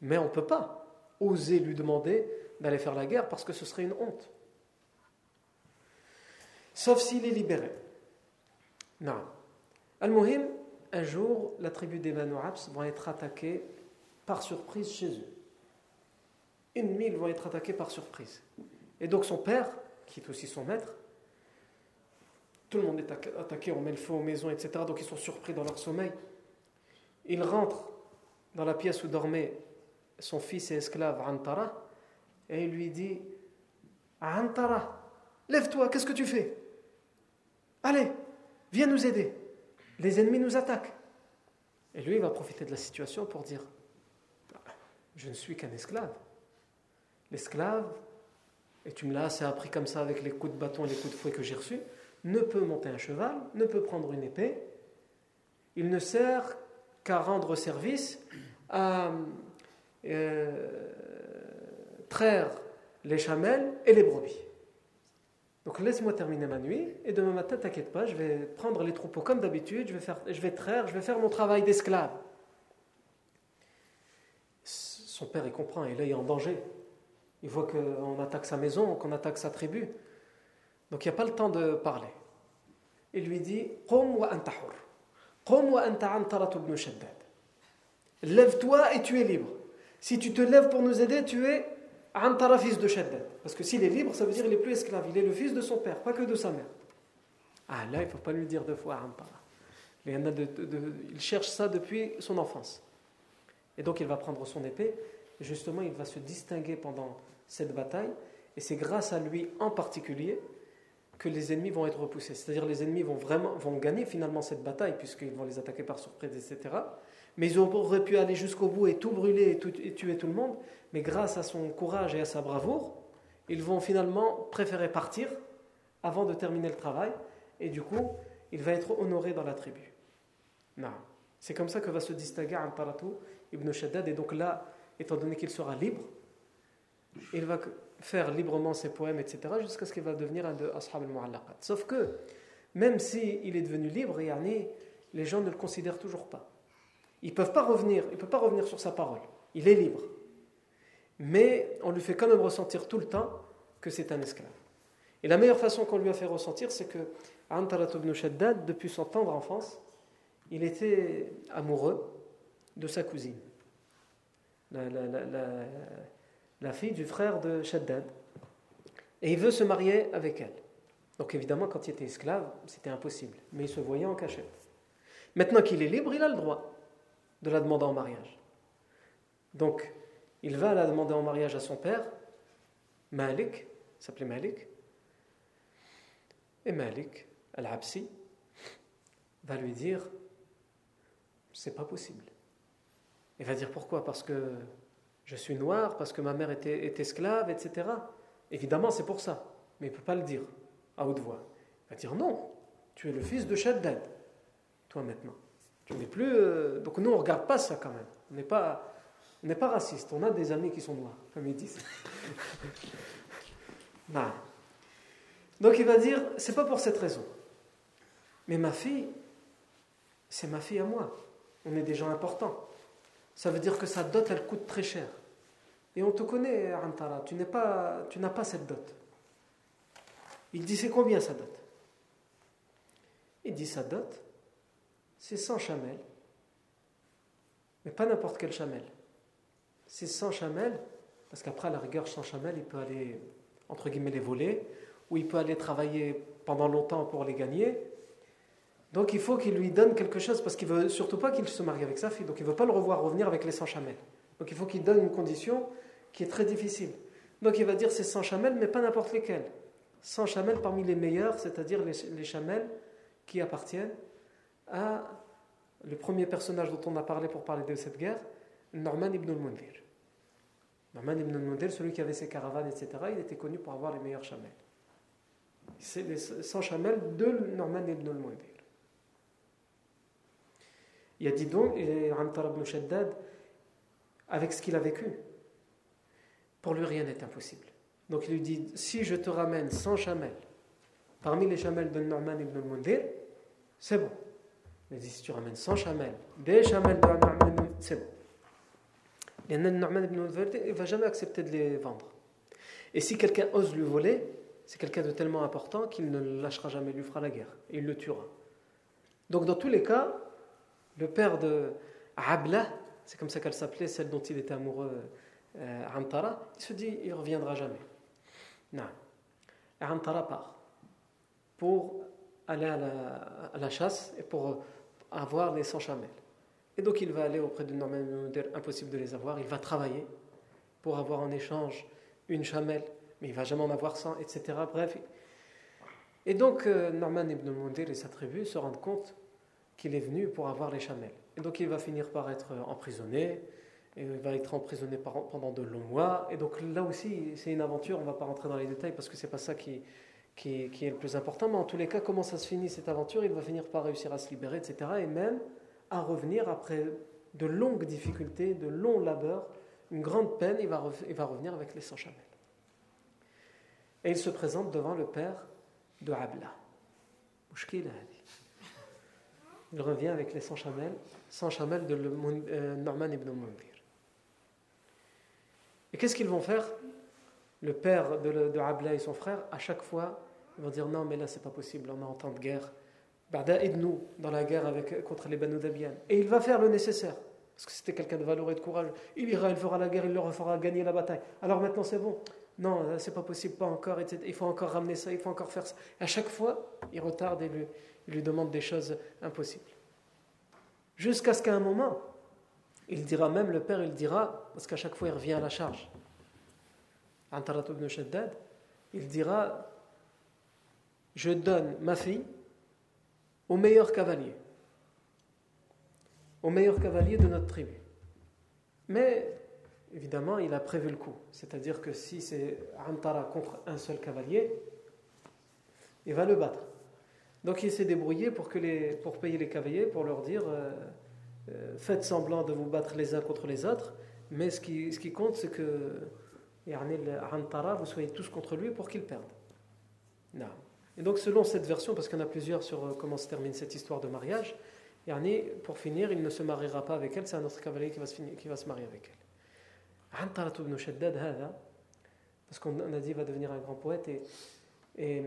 Speaker 1: Mais on ne peut pas oser lui demander d'aller faire la guerre parce que ce serait une honte. Sauf s'il est libéré. Non. Al-Muhim, un jour, la tribu des Banu vont être attaqués par surprise chez eux. Ennemis, ils vont être attaqués par surprise. Et donc son père, qui est aussi son maître, tout le monde est attaqué, on met le feu aux maisons, etc. Donc ils sont surpris dans leur sommeil. Il rentre dans la pièce où dormait son fils et esclave Antara et il lui dit Antara, lève-toi, qu'est-ce que tu fais? Allez, viens nous aider. Les ennemis nous attaquent. Et lui, il va profiter de la situation pour dire Je ne suis qu'un esclave. L'esclave, et tu me l'as appris comme ça avec les coups de bâton et les coups de fouet que j'ai reçus, ne peut monter un cheval, ne peut prendre une épée. Il ne sert qu'à rendre service, à euh, traire les chamelles et les brebis. Donc laisse-moi terminer ma nuit et demain matin, t'inquiète pas, je vais prendre les troupeaux comme d'habitude, je vais, faire, je vais traire, je vais faire mon travail d'esclave. Son père, il comprend, il est en danger. Il voit qu'on attaque sa maison, qu'on attaque sa tribu. Donc il n'y a pas le temps de parler. Il lui dit. Lève-toi et tu es libre. Si tu te lèves pour nous aider, tu es Antara, fils de Shaddad. Parce que s'il est libre, ça veut dire qu'il n'est plus esclave. Il est le fils de son père, pas que de sa mère. Ah là, il ne faut pas lui dire deux fois Antara. Il cherche ça depuis son enfance. Et donc il va prendre son épée. Et justement, il va se distinguer pendant cette bataille. Et c'est grâce à lui en particulier que les ennemis vont être repoussés. C'est-à-dire les ennemis vont vraiment vont gagner finalement cette bataille puisqu'ils vont les attaquer par surprise, etc. Mais ils auraient pu aller jusqu'au bout et tout brûler et, tuer tout le monde. Mais grâce à son courage et à sa bravoure, ils vont finalement préférer partir avant de terminer le travail. Et du coup, il va être honoré dans la tribu. Non. C'est comme ça que va se distinguer Antaratu ibn Shaddad. Et donc là, étant donné qu'il sera libre, il va faire librement ses poèmes, etc., jusqu'à ce qu'il va devenir un de Ashab al-Mu'allaqat. Sauf que, même s'il il est devenu libre, les gens ne le considèrent toujours pas. Il ne peut pas revenir, il peut pas revenir sur sa parole. Il est libre. Mais on lui fait quand même ressentir tout le temps que c'est un esclave. Et la meilleure façon qu'on lui a fait ressentir, c'est que Antarat depuis son tendre enfance, il était amoureux de sa cousine, la, la fille du frère de Shaddad. Et il veut se marier avec elle. Donc évidemment, quand il était esclave, c'était impossible. Mais il se voyait en cachette. Maintenant qu'il est libre, il a le droit de la demander en mariage. Donc, il va la demander en mariage à son père, Malik, s'appelait Malik. Et Malik, Al-Absi, va lui dire C'est pas possible. Il va dire pourquoi? Parce que je suis noir, parce que ma mère était, esclave, etc. Évidemment, c'est pour ça. Mais il ne peut pas le dire à haute voix. Il va dire Non, tu es le fils de Shaddad, toi maintenant. Tu n'es plus. Euh, donc nous, on ne regarde pas ça quand même. On n'est pas, pas raciste. On a des amis qui sont noirs, comme ils disent. non. Donc il va dire c'est pas pour cette raison. Mais ma fille, c'est ma fille à moi. On est des gens importants. Ça veut dire que sa dot, elle coûte très cher. Et on te connaît, Antara, tu n'as pas, tu pas cette dot. Il dit c'est combien sa dot? Il dit sa dot, c'est 100 chamelles. Mais pas n'importe quel chamel. C'est 100 chamelles, parce qu'après, à la rigueur, 100 chamelles, il peut aller, entre guillemets, les voler, ou il peut aller travailler pendant longtemps pour les gagner. Donc il faut qu'il lui donne quelque chose, parce qu'il veut surtout pas qu'il se marie avec sa fille, donc il ne veut pas le revoir revenir avec les 100 chamelles. Donc il faut qu'il donne une condition qui est très difficile. Donc il va dire c'est 100 chamelles, mais pas n'importe lesquelles. 100 chamelles parmi les meilleurs, c'est-à-dire les, les chamelles qui appartiennent à le premier personnage dont on a parlé pour parler de cette guerre, Norman ibn al-Mundir. Norman ibn al-Mundir, celui qui avait ses caravanes, etc., il était connu pour avoir les meilleurs chamelles. C'est les 100 chamelles de Norman ibn al-Mundir. Il a dit donc, Antar ibn Shaddad, avec ce qu'il a vécu, pour lui rien n'est impossible. Donc il lui dit, si je te ramène 100 chamelles, parmi les chamelles de Norman ibn al-Mundir, c'est bon. Mais si tu ramènes 100 chamelles, des chamelles de Norman c'est bon. Et Norman ibn il ne va jamais accepter de les vendre. Et si quelqu'un ose lui voler, c'est quelqu'un de tellement important qu'il ne le lâchera jamais, il lui fera la guerre. Et il le tuera. Donc dans tous les cas, le père de Abla, c'est comme ça qu'elle s'appelait, celle dont il était amoureux, euh, Antara, il se dit, il reviendra jamais. Non. Et Antara part pour aller à la, chasse et pour avoir les 100 chamelles. Et donc il va aller auprès de Norman impossible de les avoir, il va travailler pour avoir en échange une chamelle, mais il va jamais en avoir 100, etc. Bref. Et donc euh, Norman ibn Mundir et sa tribu se rendent compte qu'il est venu pour avoir les chamelles. Et donc il va finir par être emprisonné, et il va être emprisonné pendant de longs mois. Et donc là aussi, c'est une aventure, on ne va pas rentrer dans les détails parce que c'est pas ça qui, est le plus important, mais en tous les cas, comment ça se finit cette aventure? Il va finir par réussir à se libérer, etc. Et même à revenir après de longues difficultés, de longs labeurs, une grande peine, il va, il va revenir avec les 100 chamelles. Et il se présente devant le père de Abla. Il revient avec les 100 chamelles, 100 chamelles de euh, Norman ibn Mundir. Et qu'est-ce qu'ils vont faire? Le père de, Abla et son frère, à chaque fois, ils vont dire non, mais là, c'est pas possible, on est en temps de guerre. Bada aide-nous dans la guerre avec, contre les Banu. Et il va faire le nécessaire. Parce que c'était quelqu'un de valeureux et de courageux. Il ira, il fera la guerre, il leur fera gagner la bataille. Alors maintenant c'est bon. Non, c'est pas possible, pas encore. Il faut encore ramener ça, il faut encore faire ça. à chaque fois, il retarde et lui, il lui demande des choses impossibles. Jusqu'à ce qu'à un moment, il dira même, le père, il dira, parce qu'à chaque fois il revient à la charge. Antarat ibn Shaddad, il dira Je donne ma fille au meilleur cavalier, au meilleur cavalier de notre tribu. Mais évidemment, il a prévu le coup. C'est-à-dire que si c'est Antara contre un seul cavalier, il va le battre. Donc il s'est débrouillé pour, que les, pour payer les cavaliers, pour leur dire euh, euh, faites semblant de vous battre les uns contre les autres, mais ce qui, ce qui compte, c'est que vous soyez tous contre lui pour qu'il perde. Non. Et donc, selon cette version, parce qu'il y en a plusieurs sur euh, comment se termine cette histoire de mariage, pour finir, il ne se mariera pas avec elle, c'est un autre cavalier qui va se, finir, qui va se marier avec elle. Parce qu'on a dit qu'il va devenir un grand poète, et,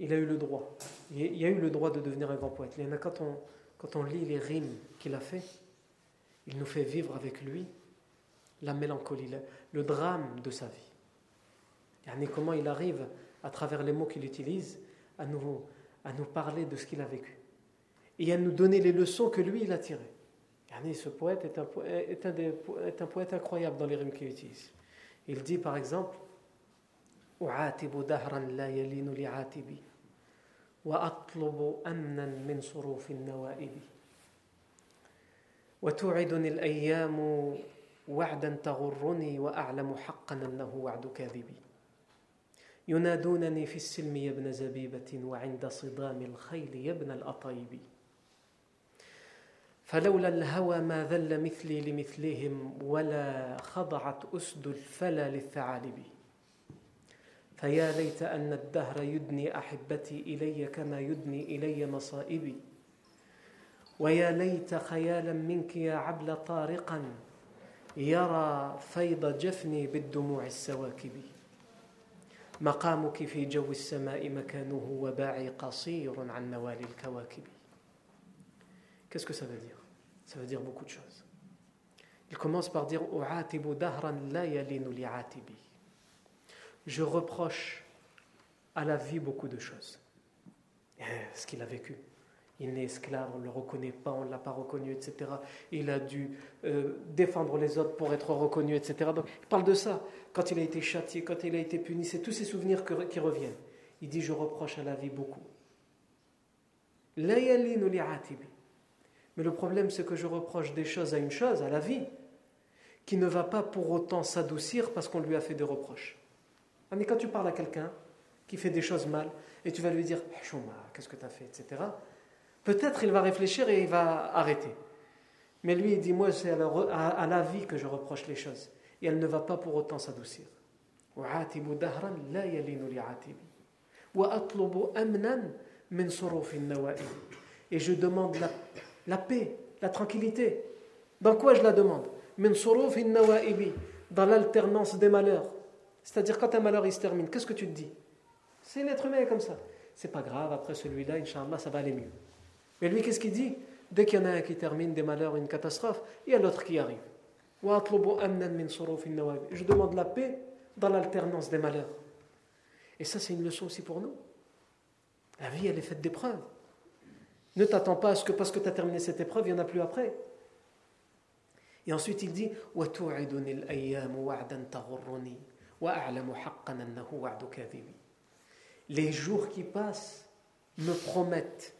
Speaker 1: il a eu le droit. Il a eu le droit de devenir un grand poète. Il quand on, lit les rimes qu'il a fait, il nous fait vivre avec lui la mélancolie, le, drame de sa vie. Et comment il arrive, à travers les mots qu'il utilise, à nous, à nous parler de ce qu'il a vécu. Et à nous donner les leçons que lui, il a tirées. ce poète est un, est un poète incroyable dans les rimes qu'il utilise. Il dit par exemple وأطلب أمنا من صروف النوائب. وتوعدني الأيام وعدا تغرني وأعلم حقا أنه وعد كاذب ينادونني في السلم يا ابن زبيبة وعند صدام الخيل يا ابن الأطيب. فلولا الهوى ما ذل مثلي لمثلهم ولا خضعت أسد الفلا للثعالب. فيا ليت أن الدهر يدني أحبتي إلي كما يدني إلي مصائبي. ويا ليت خيالا منك يا عبل طارقا يرى فيض جفني بالدموع السواكب. مقامك في جو السماء مكانه وباعي قصير عن نوال الكواكب. Qu'est-ce que ça veut dire? Ça veut dire beaucoup de choses. Il commence par dire je reproche à la vie beaucoup de choses. Ce qu'il a vécu. Il est esclave, on ne le reconnaît pas, on ne l'a pas reconnu, etc. Il a dû euh, défendre les autres pour être reconnu, etc. Donc il parle de ça. Quand il a été châtié, quand il a été puni, c'est tous ces souvenirs qui reviennent. Il dit Je reproche à la vie beaucoup. Mais le problème, c'est que je reproche des choses à une chose, à la vie, qui ne va pas pour autant s'adoucir parce qu'on lui a fait des reproches. Mais quand tu parles à quelqu'un qui fait des choses mal et tu vas lui dire qu'est-ce que tu as fait, etc., peut-être il va réfléchir et il va arrêter. Mais lui, il dit Moi, c'est à, la vie que je reproche les choses. Et elle ne va pas pour autant s'adoucir. Et je demande la, la, paix, la tranquillité. Dans quoi je la demande? Dans l'alternance des malheurs. C'est-à-dire, quand un malheur il se termine, qu'est-ce que tu te dis? C'est l'être humain comme ça. C'est pas grave, après celui-là, Inch'Allah, ça va aller mieux. Mais lui, qu'est-ce qu'il dit? Dès qu'il y en a un qui termine des malheurs, une catastrophe, il y a l'autre qui arrive. Je demande la paix dans l'alternance des malheurs. Et ça, c'est une leçon aussi pour nous. La vie, elle est faite d'épreuves. Ne t'attends pas à ce que parce que tu as terminé cette épreuve, il n'y en a plus après. Et ensuite, il dit les jours qui passent me promettent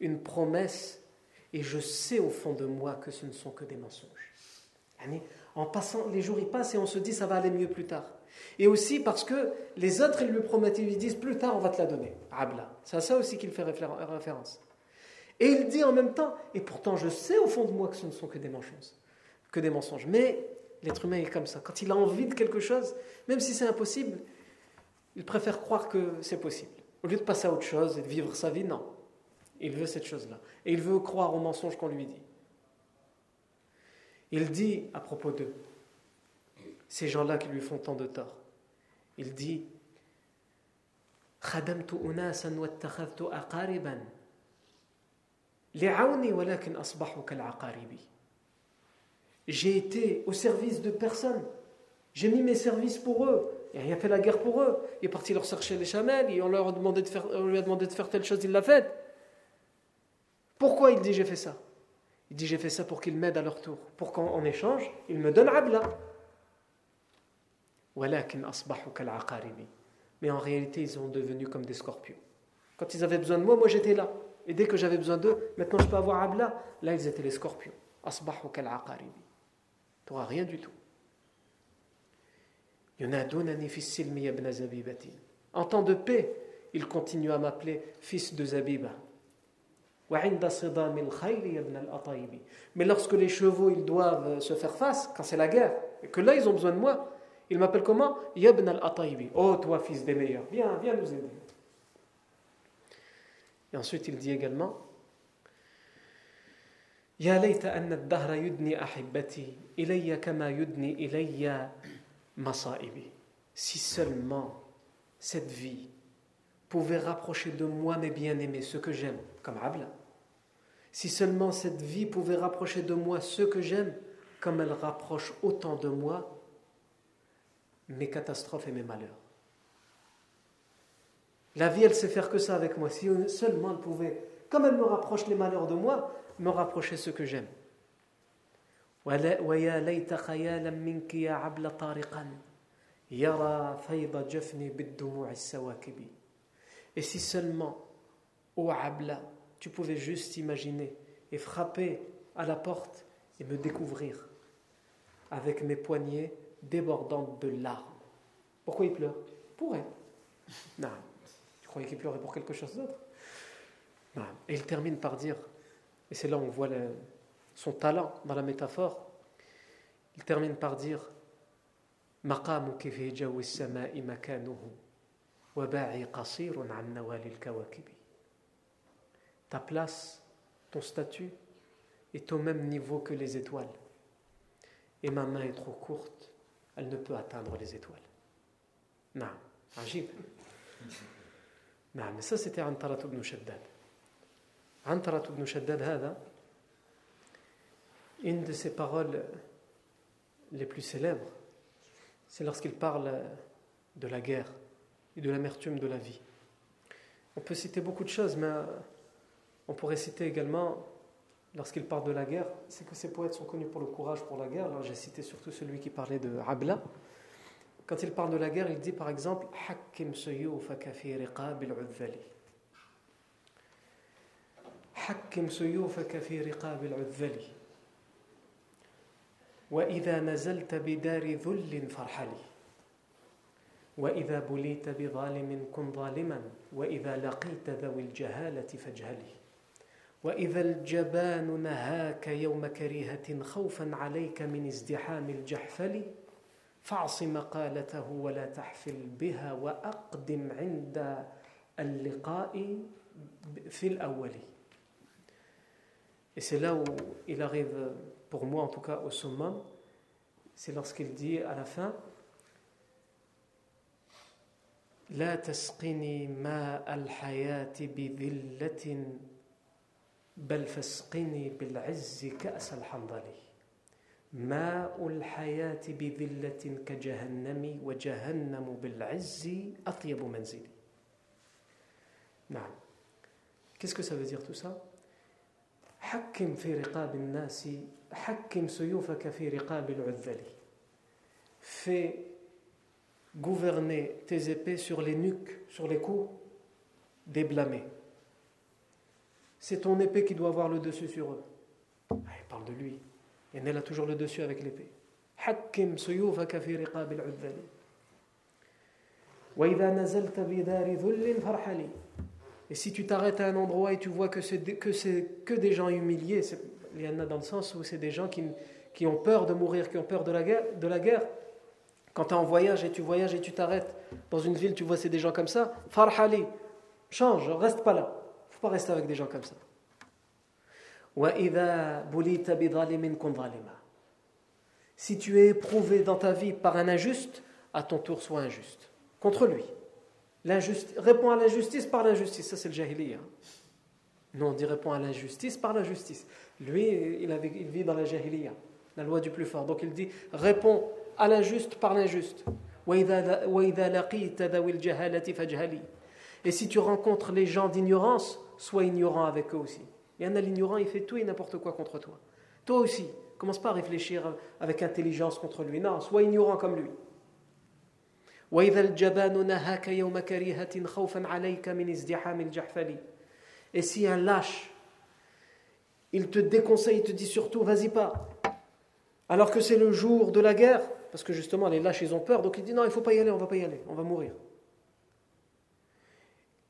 Speaker 1: une promesse et je sais au fond de moi que ce ne sont que des mensonges. En passant, les jours y passent et on se dit ça va aller mieux plus tard. Et aussi parce que les autres, ils lui promettent, ils lui disent plus tard on va te la donner. C'est à ça aussi qu'il fait référence. Et il dit en même temps, et pourtant je sais au fond de moi que ce ne sont que des mensonges. Que des mensonges. Mais L'être humain est comme ça. Quand il a envie de quelque chose, même si c'est impossible, il préfère croire que c'est possible. Au lieu de passer à autre chose et de vivre sa vie, non. Il veut cette chose-là. Et il veut croire au mensonge qu'on lui dit. Il dit à propos d'eux, ces gens-là qui lui font tant de tort, il dit j'ai été au service de personne. J'ai mis mes services pour eux. Il a fait la guerre pour eux. Il est parti leur chercher les chamelles on, leur a demandé de faire, on lui a demandé de faire telle chose, il l'a faite. Pourquoi il dit j'ai fait ça? Il dit j'ai fait ça pour qu'ils m'aident à leur tour. Pour qu'en échange, ils me donnent abla. Mais en réalité, ils sont devenus comme des scorpions. Quand ils avaient besoin de moi, moi j'étais là. Et dès que j'avais besoin d'eux, maintenant je peux avoir abla. Là, ils étaient les scorpions. Tu rien du tout. En temps de paix, il continue à m'appeler fils de Zabiba. Mais lorsque les chevaux ils doivent se faire face, quand c'est la guerre, et que là ils ont besoin de moi, il m'appelle comment? Yabn al-Ataybi. Oh, toi, fils des meilleurs, viens, viens nous aider. Et ensuite, il dit également Si seulement cette vie pouvait rapprocher de moi mes bien-aimés, ceux que j'aime, comme Abla. Si seulement cette vie pouvait rapprocher de moi ceux que j'aime, comme elle rapproche autant de moi mes catastrophes et mes malheurs. La vie, elle sait faire que ça avec moi. Si seulement elle pouvait, comme elle me rapproche les malheurs de moi, me rapprocher ceux que j'aime. Et si seulement, ô Abla, tu pouvais juste imaginer et frapper à la porte et me découvrir avec mes poignets débordante de larmes. Pourquoi il pleure? Pour elle. Non. Tu croyais qu'il pleurait pour quelque chose d'autre? Non. Et il termine par dire, et c'est là où on voit son talent dans la métaphore, il termine par dire مقامك في جو السماء مكانه وباعي قصير عن نوال الكواكب Ta place, ton statut est au même niveau que les étoiles. Et ma main est trop courte elle ne peut atteindre les étoiles. Non, عجيب. نعم, mais ça c'était Antarat ibn Shaddad. Antarat ibn Shaddad Hada, une de ses paroles les plus célèbres, c'est lorsqu'il parle de la guerre et de l'amertume de la vie. On peut citer beaucoup de choses, mais on pourrait citer également, lorsqu'il parle de la guerre, c'est que ces poètes sont connus pour le courage pour la guerre. Alors j'ai cité surtout celui qui parlait de Abla. Quand il parle de la guerre, il dit par exemple Hakim حكم سيوفك في رقاب العذل. وإذا نزلت بدار ذل فارحلي وإذا بليت بظالم كن ظالما. وإذا لقيت ذوي الجهالة فاجهلي وإذا الجبان نهاك يوم كريهة خوفا عليك من ازدحام الجحفل فاعص مقالته ولا تحفل بها وأقدم عند اللقاء في الأول. Et c'est là où il arrive, pour moi en tout cas, au summum, c'est lorsqu'il dit à la fin لا تسقني ماء الحياة بذلة بل فاسقني بالعز كأس الحنظل ماء الحياة بذلة كجهنم وجهنم بالعز أطيب منزلي نعم Qu'est-ce que ça veut dire tout ça حكم في رقاب الناس حكم سيوفك في رقاب العذل Fais gouverner tes épées sur les nuques, sur les coups des blâmés. c'est ton épée qui doit avoir le dessus sur eux. Ah, il parle de lui. Et elle a toujours le dessus avec l'épée. حكم سيوفك في رقاب العذل وإذا نزلت بدار ذل فارحلي Et si tu t'arrêtes à un endroit et tu vois que c'est que, des gens humiliés, il y en a dans le sens où c'est des gens qui, qui ont peur de mourir, qui ont peur de la guerre. Quand tu es en voyage et tu voyages et tu t'arrêtes dans une ville, tu vois c'est des gens comme ça, farhali, change, reste pas là pas rester avec des gens comme ça. Si tu es éprouvé dans ta vie par un injuste, à ton tour sois injuste. Contre lui. Réponds à l'injustice par l'injustice. Ça, c'est le jahiliya. Nous, on dit réponds à l'injustice par l'injustice. Lui, il, il vit dans la jahiliya. La loi du plus fort. Donc il dit réponds à l'injuste par l'injuste. Et si tu rencontres les gens d'ignorance, sois ignorant avec eux aussi. Il y en a l'ignorant, il fait tout et n'importe quoi contre toi. Toi aussi, commence pas à réfléchir avec intelligence contre lui. Non, sois ignorant comme lui. Et si un lâche, il te déconseille, il te dit surtout, vas-y pas. Alors que c'est le jour de la guerre, parce que justement les lâches, ils ont peur, donc il dit, non, il faut pas y aller, on va pas y aller, on va mourir.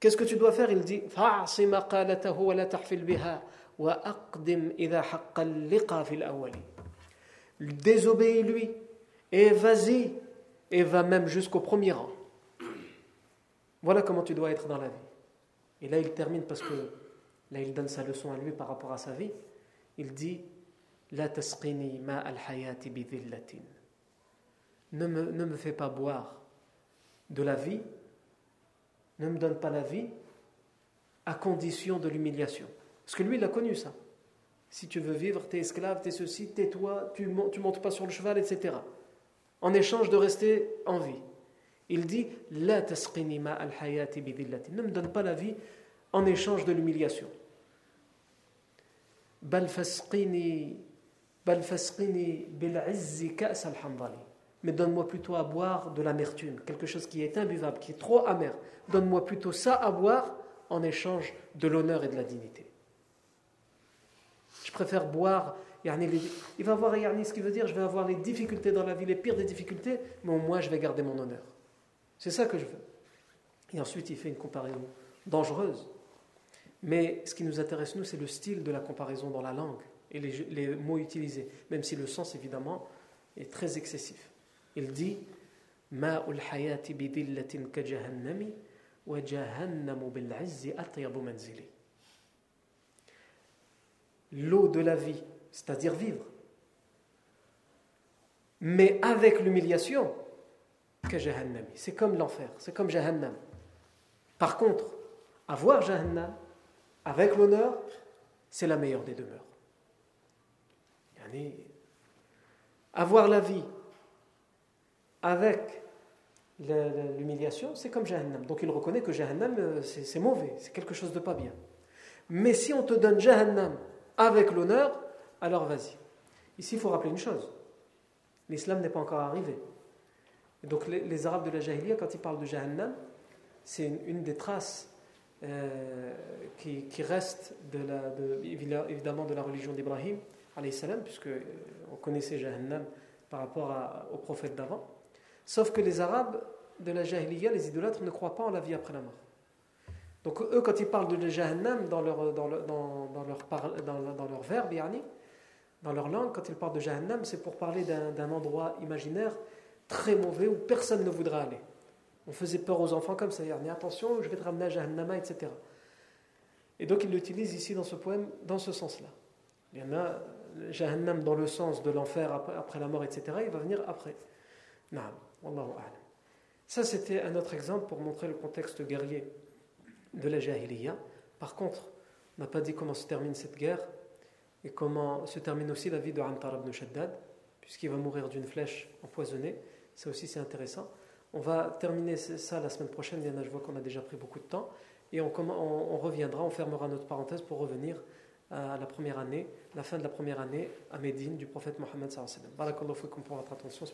Speaker 1: Qu'est-ce que tu dois faire? Il dit, Désobéis-lui et vas-y et va même jusqu'au premier rang. Voilà comment tu dois être dans la vie. Et là, il termine parce que là, il donne sa leçon à lui par rapport à sa vie. Il dit La tasqini ma al hayati ne me, ne me fais pas boire de la vie, ne me donne pas la vie à condition de l'humiliation. Parce que lui, il a connu ça. Si tu veux vivre, tu es esclave, tu es ceci, tais-toi, tu ne montes pas sur le cheval, etc. En échange de rester en vie. Il dit La al hayati Ne me donne pas la vie en échange de l'humiliation. Bal fasqini bil Mais donne-moi plutôt à boire de l'amertume, quelque chose qui est imbuvable, qui est trop amer. Donne-moi plutôt ça à boire en échange de l'honneur et de la dignité. Je préfère boire. Il va avoir ce qui veut dire je vais avoir les difficultés dans la vie, les pires des difficultés, mais au moins je vais garder mon honneur. C'est ça que je veux. Et ensuite, il fait une comparaison dangereuse. Mais ce qui nous intéresse, nous, c'est le style de la comparaison dans la langue et les, mots utilisés, même si le sens, évidemment, est très excessif. Il dit l'eau de la vie, c'est-à-dire vivre. Mais avec l'humiliation, que. C'est comme l'enfer, c'est comme Jahannam. Par contre, avoir Jahannam avec l'honneur, c'est la meilleure des demeures. Avoir la vie avec l'humiliation, c'est comme Jahannam. Donc il reconnaît que Jahannam, euh, c'est mauvais, c'est quelque chose de pas bien. Mais si on te donne Jahannam avec l'honneur, alors vas-y. Ici, il faut rappeler une chose. L'islam n'est pas encore arrivé. donc les, Arabes de la Jahiliya, quand ils parlent de Jahannam, c'est une, des traces euh, qui, qui restent de la, évidemment de la religion d'Ibrahim, puisque euh, on connaissait Jahannam par rapport au prophète d'avant. Sauf que les Arabes de la Jahiliya, les idolâtres, ne croient pas en la vie après la mort. Donc eux, quand ils parlent de Jahannam dans leur, dans, leur, dans, leur, dans, leur verbe, dans leur langue, quand ils parlent de Jahannam, c'est pour parler d'un endroit imaginaire très mauvais où personne ne voudra aller. On faisait peur aux enfants comme ça, mais attention, je vais te ramener à Jahannama, etc. Et donc ils l'utilisent ici dans ce poème, dans ce sens-là. Il y en a Jahannam dans le sens de l'enfer après, la mort, etc. Il va venir après. Naam, Wallahu Ça, c'était un autre exemple pour montrer le contexte guerrier de la Jahiliya. Par contre, on n'a pas dit comment se termine cette guerre et comment se termine aussi la vie de Antar ibn Shaddad, puisqu'il va mourir d'une flèche empoisonnée. Ça aussi, c'est intéressant. On va terminer ça la semaine prochaine. Je vois qu'on a déjà pris beaucoup de temps. Et on, reviendra, on fermera notre parenthèse pour revenir à la première année, la fin de la première année à Médine du prophète Mohammed. Barakallahu pour votre attention.